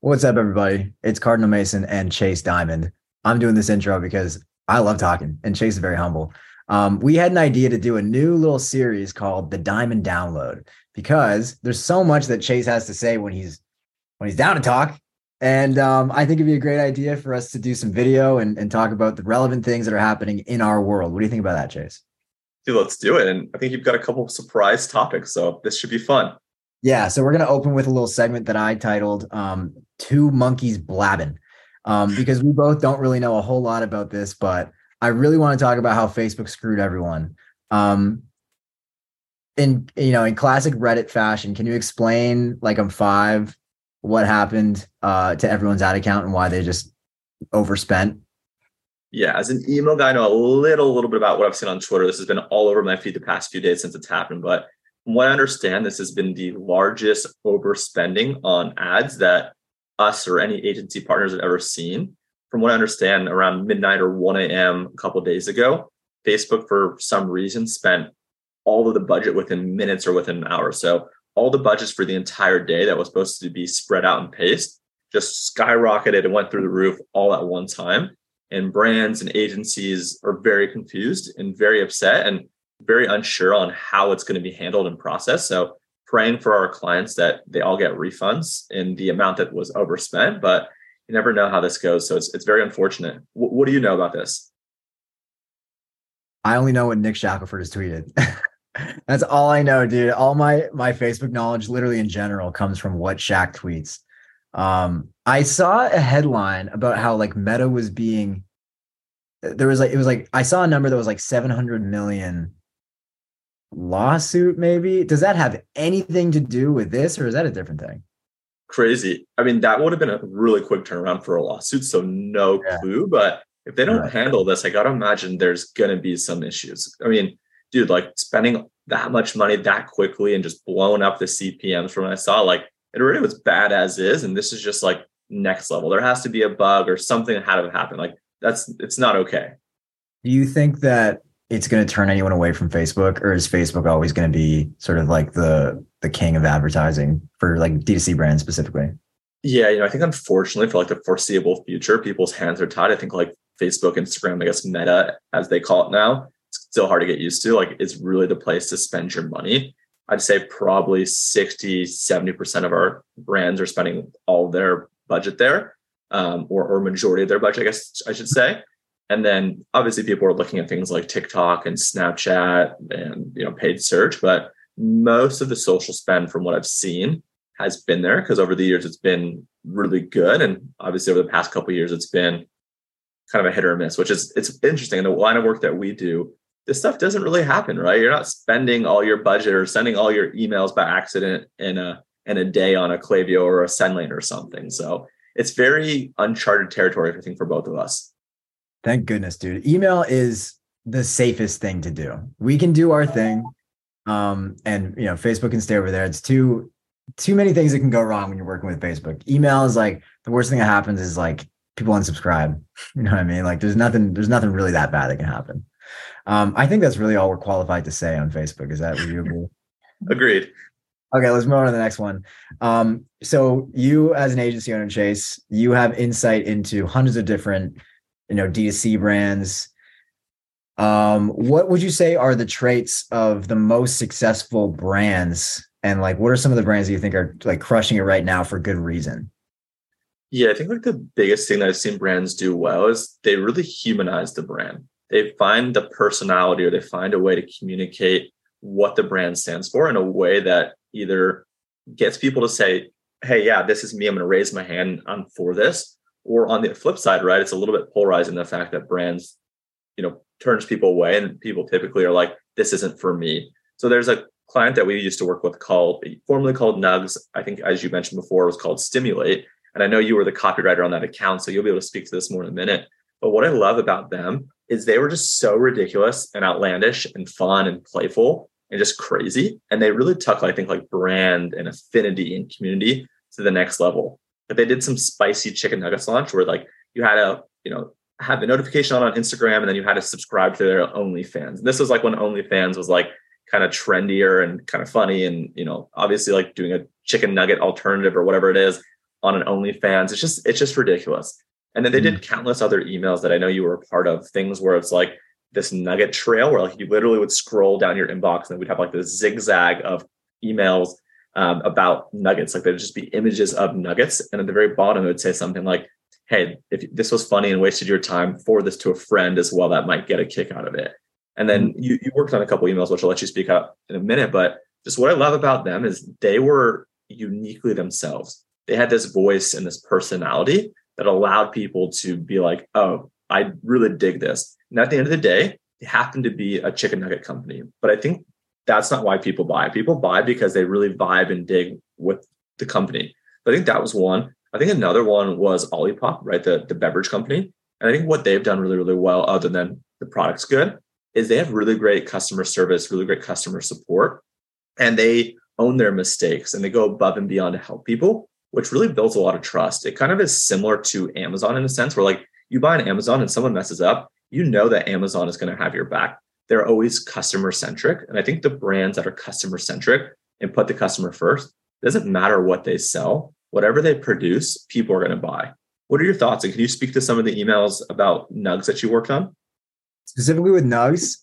What's up, everybody? It's Cardinal Mason and Chase Diamond. I'm doing this intro because I love talking, and Chase is very humble. Um, we had an idea to do a new little series called the Diamond Download because there's so much that Chase has to say when he's when he's down to talk, and um, I think it'd be a great idea for us to do some video and, and talk about the relevant things that are happening in our world. What do you think about that, Chase? Dude, let's do it. And I think you've got a couple of surprise topics, so this should be fun. Yeah, so we're gonna open with a little segment that I titled um, Two Monkeys Blabbing. Um, because we both don't really know a whole lot about this, but I really want to talk about how Facebook screwed everyone. Um, in you know, in classic Reddit fashion, can you explain like I'm five what happened uh, to everyone's ad account and why they just overspent? Yeah, as an email guy, I know a little, little bit about what I've seen on Twitter. This has been all over my feed the past few days since it's happened, but from what I understand, this has been the largest overspending on ads that us or any agency partners have ever seen. From what I understand, around midnight or 1 a.m. a couple days ago, Facebook, for some reason, spent all of the budget within minutes or within an hour. So all the budgets for the entire day that was supposed to be spread out and paced just skyrocketed and went through the roof all at one time. And brands and agencies are very confused and very upset. And very unsure on how it's going to be handled and processed. So praying for our clients that they all get refunds in the amount that was overspent, but you never know how this goes. So it's it's very unfortunate. W- what do you know about this? I only know what Nick Shackelford has tweeted. That's all I know, dude. All my my Facebook knowledge, literally in general, comes from what Shaq tweets. Um, I saw a headline about how like Meta was being there was like it was like I saw a number that was like 700 million lawsuit maybe? Does that have anything to do with this or is that a different thing? Crazy. I mean that would have been a really quick turnaround for a lawsuit so no yeah. clue but if they don't right. handle this i gotta imagine there's gonna be some issues. I mean dude like spending that much money that quickly and just blowing up the cpms from what i saw like it already was bad as is and this is just like next level. There has to be a bug or something that had to happen like that's it's not okay. Do you think that it's going to turn anyone away from Facebook, or is Facebook always going to be sort of like the the king of advertising for like D2C brands specifically? Yeah, you know, I think unfortunately for like the foreseeable future, people's hands are tied. I think like Facebook, Instagram, I guess Meta, as they call it now, it's still hard to get used to. Like it's really the place to spend your money. I'd say probably 60, 70% of our brands are spending all their budget there, um, or, or majority of their budget, I guess I should say. And then obviously people are looking at things like TikTok and Snapchat and you know paid search, but most of the social spend from what I've seen has been there because over the years it's been really good. And obviously over the past couple years it's been kind of a hit or miss, which is it's interesting. In the line of work that we do, this stuff doesn't really happen, right? You're not spending all your budget or sending all your emails by accident in a in a day on a Klaviyo or a SendLane or something. So it's very uncharted territory, I think, for both of us. Thank goodness, dude. Email is the safest thing to do. We can do our thing. Um, and you know, Facebook can stay over there. It's too too many things that can go wrong when you're working with Facebook. Email is like the worst thing that happens is like people unsubscribe. You know what I mean? Like there's nothing, there's nothing really that bad that can happen. Um, I think that's really all we're qualified to say on Facebook. Is that what you agree? Agreed. Okay, let's move on to the next one. Um, so you as an agency owner, Chase, you have insight into hundreds of different you know D2C brands. Um, what would you say are the traits of the most successful brands? And like what are some of the brands that you think are like crushing it right now for good reason? Yeah, I think like the biggest thing that I've seen brands do well is they really humanize the brand. They find the personality or they find a way to communicate what the brand stands for in a way that either gets people to say, Hey, yeah, this is me. I'm going to raise my hand. I'm for this or on the flip side, right, it's a little bit polarizing the fact that brands, you know, turns people away and people typically are like, this isn't for me. So there's a client that we used to work with called formerly called Nuggs. I think as you mentioned before, it was called Simulate. And I know you were the copywriter on that account, so you'll be able to speak to this more in a minute. But what I love about them is they were just so ridiculous and outlandish and fun and playful and just crazy. And they really took, I think, like brand and affinity and community to the next level but they did some spicy chicken nuggets launch where like you had to, you know, have the notification on on Instagram and then you had to subscribe to their OnlyFans. And this was like when OnlyFans was like kind of trendier and kind of funny and, you know, obviously like doing a chicken nugget alternative or whatever it is on an OnlyFans. It's just it's just ridiculous. And then they did Mm. countless other emails that I know you were a part of, things where it's like this nugget trail where like you literally would scroll down your inbox and we'd have like this zigzag of emails um, about nuggets. Like there'd just be images of nuggets. And at the very bottom, it would say something like, Hey, if this was funny and wasted your time, forward this to a friend as well that might get a kick out of it. And then you, you worked on a couple emails, which I'll let you speak up in a minute. But just what I love about them is they were uniquely themselves. They had this voice and this personality that allowed people to be like, oh, I really dig this. And at the end of the day, they happen to be a chicken nugget company. But I think that's not why people buy. People buy because they really vibe and dig with the company. I think that was one. I think another one was Olipop, right? The, the beverage company. And I think what they've done really, really well, other than the product's good, is they have really great customer service, really great customer support, and they own their mistakes and they go above and beyond to help people, which really builds a lot of trust. It kind of is similar to Amazon in a sense where like you buy an Amazon and someone messes up, you know that Amazon is going to have your back. They're always customer centric. And I think the brands that are customer centric and put the customer first, doesn't matter what they sell, whatever they produce, people are going to buy. What are your thoughts? And can you speak to some of the emails about Nuggs that you worked on? specifically with nuggs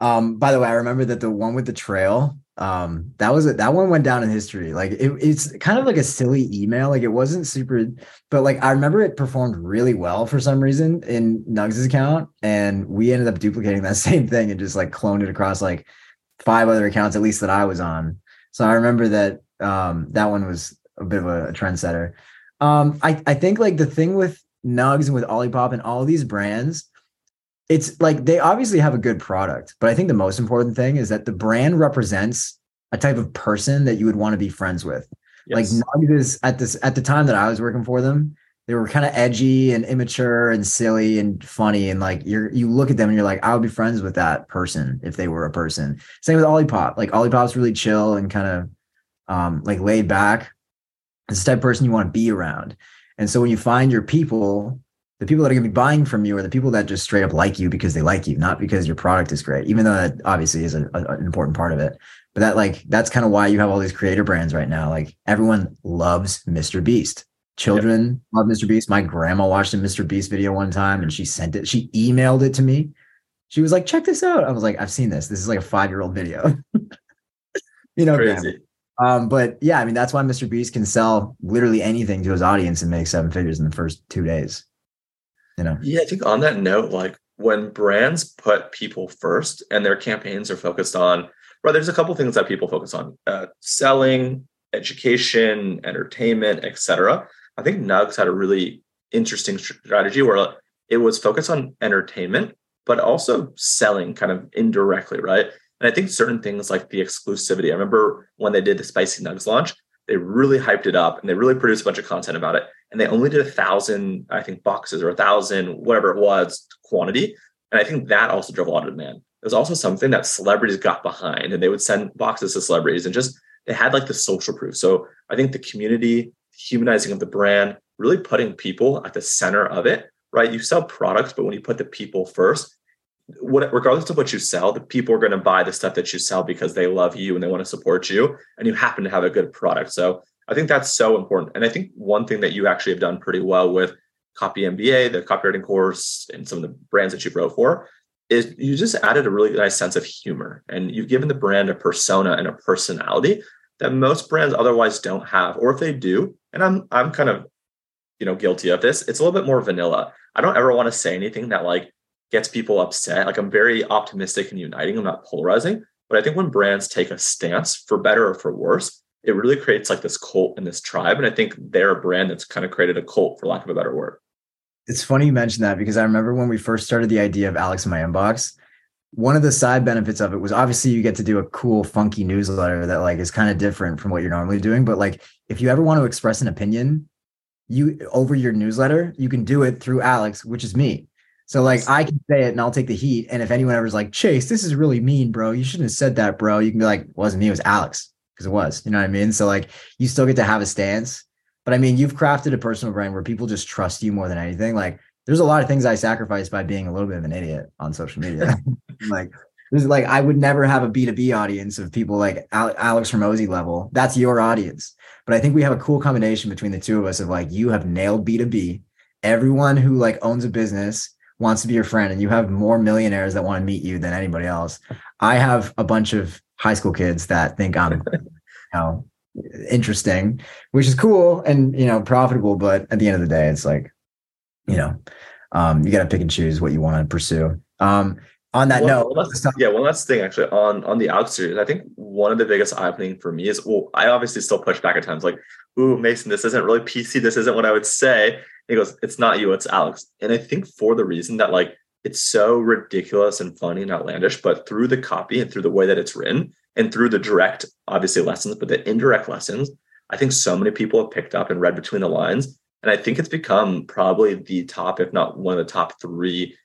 um by the way i remember that the one with the trail um that was it. That one went down in history. Like it, it's kind of like a silly email. Like it wasn't super but like i remember it performed really well for some reason in nuggs' account and we ended up duplicating that same thing and just like cloned it across like five other accounts at least that i was on. So i remember that um that one was a bit of a, a trendsetter. Um i i think like the thing with nuggs and with olipop and all these brands it's like they obviously have a good product, but I think the most important thing is that the brand represents a type of person that you would want to be friends with. Yes. Like Nuggs is at this at the time that I was working for them, they were kind of edgy and immature and silly and funny. And like you're you look at them and you're like, I would be friends with that person if they were a person. Same with Olipop. Like Olipop's really chill and kind of um like laid back. It's the type of person you want to be around. And so when you find your people, the people that are going to be buying from you are the people that just straight up like you because they like you, not because your product is great, even though that obviously is a, a, an important part of it. But that like that's kind of why you have all these creator brands right now. Like everyone loves Mr. Beast. Children love Mr. Beast. My grandma watched a Mr. Beast video one time and she sent it, she emailed it to me. She was like, check this out. I was like, I've seen this. This is like a five-year-old video. you know. Crazy. Um, but yeah, I mean, that's why Mr. Beast can sell literally anything to his audience and make seven figures in the first two days. You know, Yeah, I think on that note, like when brands put people first and their campaigns are focused on, right, there's a couple things that people focus on uh, selling, education, entertainment, etc. I think Nuggs had a really interesting strategy where it was focused on entertainment, but also selling kind of indirectly, right? And I think certain things like the exclusivity. I remember when they did the Spicy Nuggs launch, they really hyped it up and they really produced a bunch of content about it. And they only did a thousand, I think, boxes or a thousand, whatever it was, quantity. And I think that also drove a lot of demand. It was also something that celebrities got behind and they would send boxes to celebrities and just they had like the social proof. So I think the community, humanizing of the brand, really putting people at the center of it, right? You sell products, but when you put the people first, what, regardless of what you sell, the people are going to buy the stuff that you sell because they love you and they want to support you, and you happen to have a good product. So I think that's so important. And I think one thing that you actually have done pretty well with Copy MBA, the copywriting course, and some of the brands that you wrote for, is you just added a really nice sense of humor, and you've given the brand a persona and a personality that most brands otherwise don't have, or if they do, and I'm I'm kind of you know guilty of this. It's a little bit more vanilla. I don't ever want to say anything that like gets people upset. Like I'm very optimistic and uniting. I'm not polarizing. But I think when brands take a stance for better or for worse, it really creates like this cult and this tribe. And I think they're a brand that's kind of created a cult, for lack of a better word. it's funny you mentioned that because I remember when we first started the idea of Alex in my inbox, one of the side benefits of it was obviously you get to do a cool, funky newsletter that like is kind of different from what you're normally doing. But like if you ever want to express an opinion, you over your newsletter, you can do it through Alex, which is me. So like I can say it and I'll take the heat. And if anyone ever's like, Chase, this is really mean, bro. You shouldn't have said that, bro. You can be like, it wasn't me, it was Alex. Because it was. You know what I mean? So like you still get to have a stance. But I mean, you've crafted a personal brand where people just trust you more than anything. Like there's a lot of things I sacrifice by being a little bit of an idiot on social media. like there's like I would never have a B2B audience of people like Al- Alex Hormozi level. That's your audience. But I think we have a cool combination between the two of us of like you have nailed B2B. Everyone who like owns a business wants to be your friend and you have more millionaires that want to meet you than anybody else. I have a bunch of high school kids that think I'm you know interesting, which is cool and you know profitable, but at the end of the day it's like you know um, you got to pick and choose what you want to pursue. Um, on that well, note, yeah, one last thing actually on on the out series. I think one of the biggest eye opening for me is well, I obviously still push back at times like, "Ooh, Mason, this isn't really PC. This isn't what I would say." He goes, "It's not you, it's Alex." And I think for the reason that like it's so ridiculous and funny and outlandish, but through the copy and through the way that it's written and through the direct, obviously lessons, but the indirect lessons, I think so many people have picked up and read between the lines. And I think it's become probably the top, if not one of the top three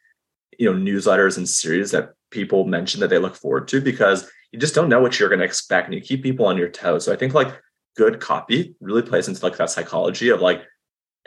you know newsletters and series that people mention that they look forward to because you just don't know what you're going to expect and you keep people on your toes so i think like good copy really plays into like that psychology of like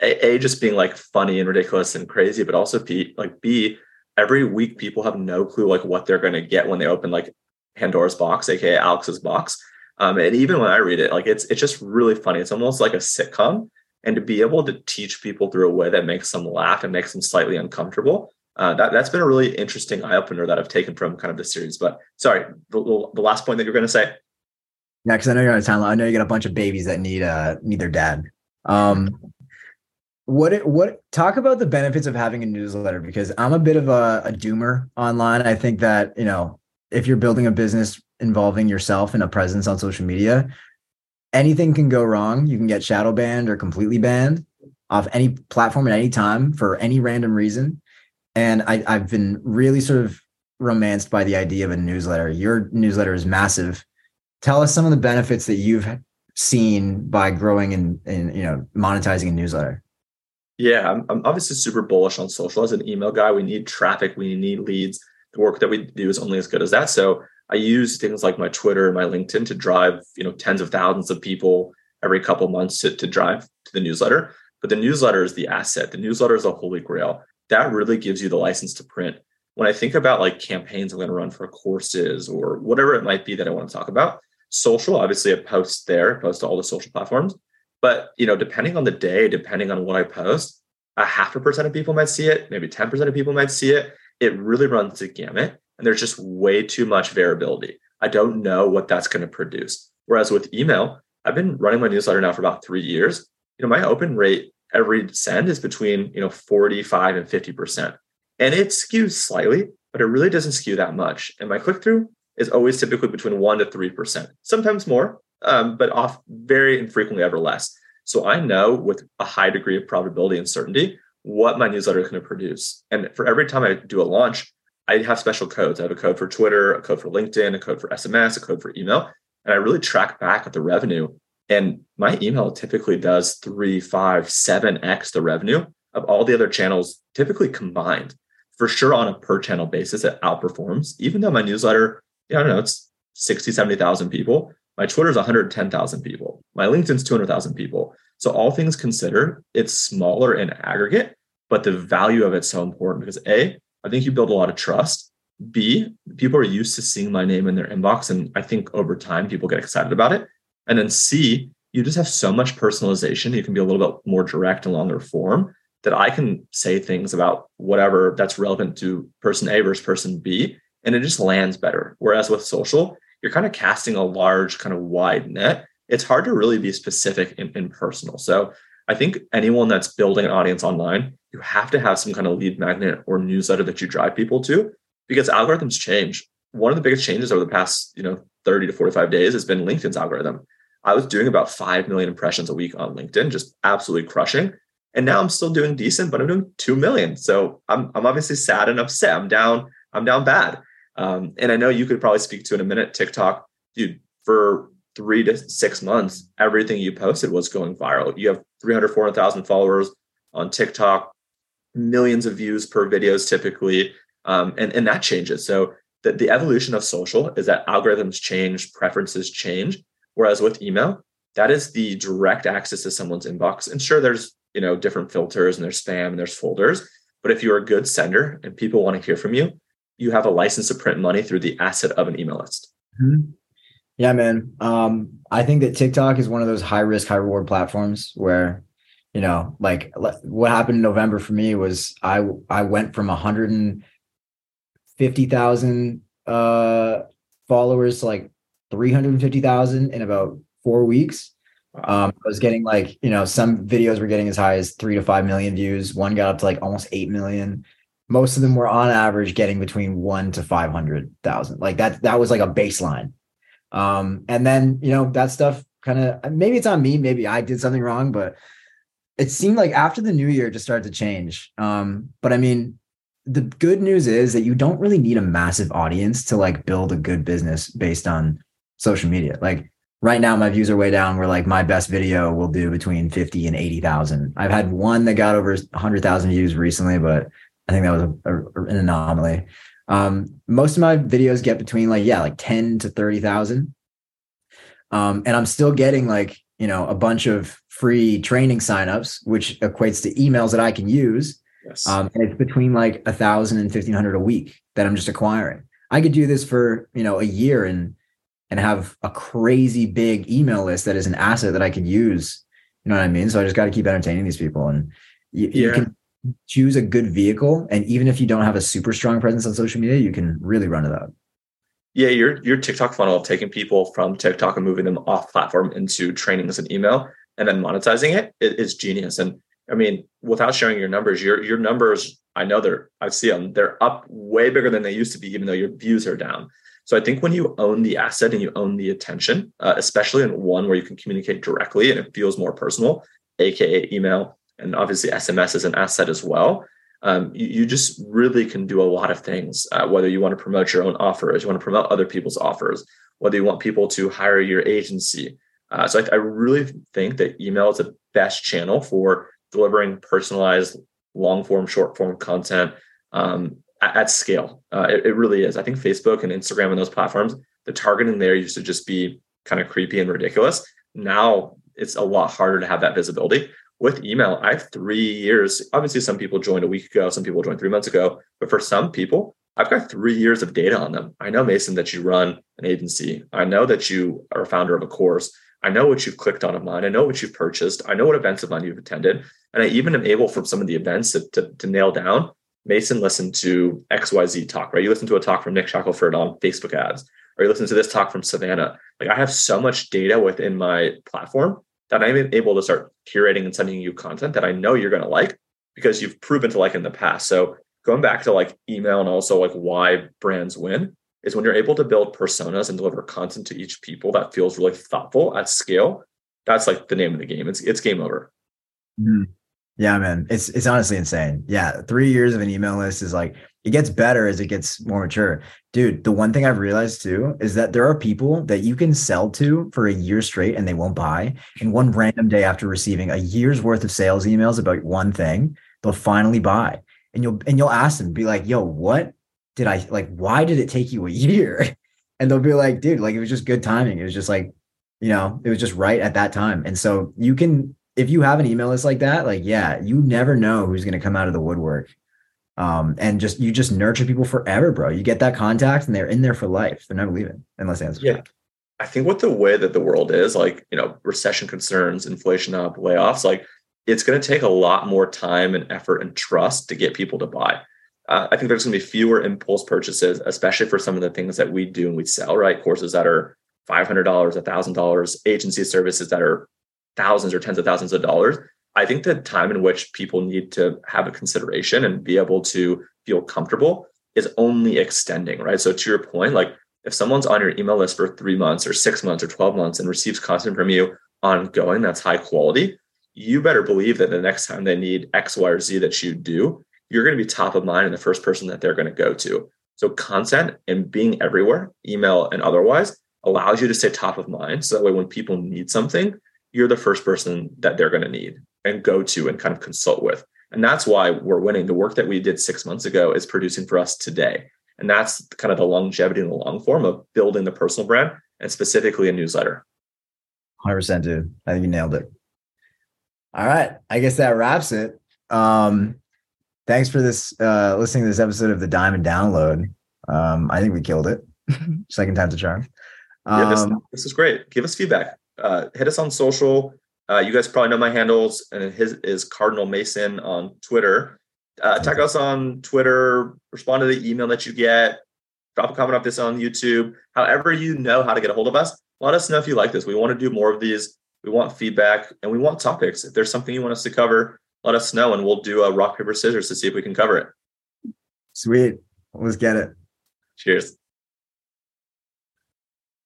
a, a just being like funny and ridiculous and crazy but also b like b every week people have no clue like what they're going to get when they open like pandora's box aka alex's box um, and even when i read it like it's it's just really funny it's almost like a sitcom and to be able to teach people through a way that makes them laugh and makes them slightly uncomfortable uh, that, that's been a really interesting eye opener that I've taken from kind of the series. But sorry, the, the last point that you're going to say. Yeah, because I know you're on a timeline. I know you got a bunch of babies that need uh need their dad. Um, what it, what talk about the benefits of having a newsletter because I'm a bit of a, a doomer online. I think that you know if you're building a business involving yourself and a presence on social media, anything can go wrong. You can get shadow banned or completely banned off any platform at any time for any random reason and I, I've been really sort of romanced by the idea of a newsletter. Your newsletter is massive. Tell us some of the benefits that you've seen by growing and, and you know monetizing a newsletter. Yeah, I'm, I'm obviously super bullish on social. As an email guy, we need traffic, we need leads. The work that we do is only as good as that. So I use things like my Twitter and my LinkedIn to drive, you know, tens of thousands of people every couple months to, to drive to the newsletter. But the newsletter is the asset. The newsletter is a holy grail that really gives you the license to print. When I think about like campaigns I'm going to run for courses or whatever it might be that I want to talk about, social, obviously I post there, post to all the social platforms. But you know, depending on the day, depending on what I post, a half a percent of people might see it, maybe 10% of people might see it. It really runs the gamut. And there's just way too much variability. I don't know what that's going to produce. Whereas with email, I've been running my newsletter now for about three years. You know, my open rate every send is between you know 45 and 50 percent and it skews slightly but it really doesn't skew that much and my click-through is always typically between 1 to 3 percent sometimes more um, but off very infrequently ever less so i know with a high degree of probability and certainty what my newsletter is going to produce and for every time i do a launch i have special codes i have a code for twitter a code for linkedin a code for sms a code for email and i really track back at the revenue and my email typically does three, five, seven X the revenue of all the other channels typically combined. For sure, on a per channel basis, it outperforms. Even though my newsletter, yeah, I don't know, it's 60, 70,000 people. My Twitter is 110,000 people. My LinkedIn's 200,000 people. So, all things considered, it's smaller in aggregate, but the value of it's so important because A, I think you build a lot of trust. B, people are used to seeing my name in their inbox. And I think over time, people get excited about it. And then C, you just have so much personalization. You can be a little bit more direct and longer form that I can say things about whatever that's relevant to person A versus person B, and it just lands better. Whereas with social, you're kind of casting a large, kind of wide net. It's hard to really be specific and, personal. So I think anyone that's building an audience online, you have to have some kind of lead magnet or newsletter that you drive people to because algorithms change. One of the biggest changes over the past, you know, 30 to 45 days has been LinkedIn's algorithm. I was doing about 5 million impressions a week on LinkedIn, just absolutely crushing. And now I'm still doing decent, but I'm doing 2 million. So I'm, I'm obviously sad and upset. I'm down, I'm down bad. Um, and I know you could probably speak to in a minute TikTok, dude, for three to six months, everything you posted was going viral. You have 300, 400,000 followers on TikTok, millions of views per videos typically. Um, and, and that changes. So the, the evolution of social is that algorithms change, preferences change. Whereas with email, that is the direct access to someone's inbox. And sure, there's you know different filters and there's spam and there's folders. But if you're a good sender and people want to hear from you, you have a license to print money through the asset of an email list. Mm-hmm. Yeah, man. Um, I think that TikTok is one of those high risk, high reward platforms where, you know, like what happened in November for me was I I went from 150,000 uh followers to like 350,000 in about four weeks. Um, I was getting like, you know, some videos were getting as high as three to five million views. One got up to like almost eight million. Most of them were on average getting between one to 500,000. Like that, that was like a baseline. Um, and then, you know, that stuff kind of, maybe it's on me, maybe I did something wrong, but it seemed like after the new year it just started to change. Um, but I mean, the good news is that you don't really need a massive audience to like build a good business based on social media. Like right now, my views are way down. Where like my best video will do between 50 and 80,000. I've had one that got over 100,000 views recently, but I think that was a, a, an anomaly. Um, most of my videos get between like, yeah, like 10 to 30,000. Um, and I'm still getting like, you know, a bunch of free training signups, which equates to emails that I can use. Yes. Um, and it's between like a thousand and fifteen hundred a week that I'm just acquiring. I could do this for, you know, a year and and have a crazy big email list that is an asset that I could use. You know what I mean? So I just got to keep entertaining these people and you, yeah. you can choose a good vehicle and even if you don't have a super strong presence on social media you can really run it up. Yeah your your tiktok funnel of taking people from tiktok and moving them off platform into trainings and email and then monetizing it is genius. And i mean without sharing your numbers your your numbers i know they're i see them they're up way bigger than they used to be even though your views are down. So i think when you own the asset and you own the attention uh, especially in one where you can communicate directly and it feels more personal aka email and obviously SMS is an asset as well. Um, you, you, just really can do a lot of things. Uh, whether you want to promote your own offers, you want to promote other people's offers, whether you want people to hire your agency. Uh, so I, I, really think that email is the best channel for delivering personalized, long form, short form content um, at, at, scale. Uh, it, it really is. I think Facebook and Instagram and those platforms, the targeting there used to just be kind of creepy and ridiculous. Now it's a lot harder to have that visibility with email, I have three years. Obviously, some people joined a week ago, some people joined three months ago, but for some people, I've got three years of data on them. I know, Mason, that you run an agency. I know that you are a founder of a course. I know what you've clicked on of mine. I know what you've purchased. I know what events of mine you've attended. And I even am able from some of the events to, to, to nail down Mason listened to XYZ talk, right? You listen to a talk from Nick Shackelford on Facebook ads, or you listen to this talk from Savannah. Like I have so much data within my platform that I'm able to start curating and sending you content that I know you're going to like because you've proven to like in the past. So going back to like email and also like why brands win is when you're able to build personas and deliver content to each people that feels really thoughtful at scale. That's like the name of the game. It's it's game over. Mm-hmm. Yeah, man. It's it's honestly insane. Yeah. Three years of an email list is like it gets better as it gets more mature. Dude, the one thing I've realized too is that there are people that you can sell to for a year straight and they won't buy. And one random day after receiving a year's worth of sales emails about one thing, they'll finally buy. And you'll and you'll ask them, be like, yo, what did I like? Why did it take you a year? And they'll be like, dude, like it was just good timing. It was just like, you know, it was just right at that time. And so you can if you have an email list like that, like, yeah, you never know who's going to come out of the woodwork. Um, and just, you just nurture people forever, bro. You get that contact and they're in there for life. They're never leaving unless they answer. Yeah. I think with the way that the world is, like, you know, recession concerns, inflation up, layoffs, like, it's going to take a lot more time and effort and trust to get people to buy. Uh, I think there's going to be fewer impulse purchases, especially for some of the things that we do and we sell, right? Courses that are $500, $1,000, agency services that are thousands or tens of thousands of dollars. I think the time in which people need to have a consideration and be able to feel comfortable is only extending, right? So to your point, like if someone's on your email list for three months or six months or 12 months and receives content from you ongoing, that's high quality, you better believe that the next time they need X, Y, or Z that you do, you're going to be top of mind and the first person that they're going to go to. So content and being everywhere, email and otherwise, allows you to stay top of mind. So that way when people need something, you're the first person that they're going to need and go to and kind of consult with. And that's why we're winning. The work that we did six months ago is producing for us today. And that's kind of the longevity and the long form of building the personal brand and specifically a newsletter. 100%, dude. I think you nailed it. All right. I guess that wraps it. Um, thanks for this, uh, listening to this episode of the Diamond Download. Um, I think we killed it. Second time's a charm. yeah, this, um, this is great. Give us feedback. Uh, hit us on social. Uh, you guys probably know my handles, and his is Cardinal Mason on Twitter. Uh, tag us on Twitter. Respond to the email that you get. Drop a comment on this on YouTube. However, you know how to get a hold of us. Let us know if you like this. We want to do more of these. We want feedback and we want topics. If there's something you want us to cover, let us know, and we'll do a rock paper scissors to see if we can cover it. Sweet. Let's get it. Cheers.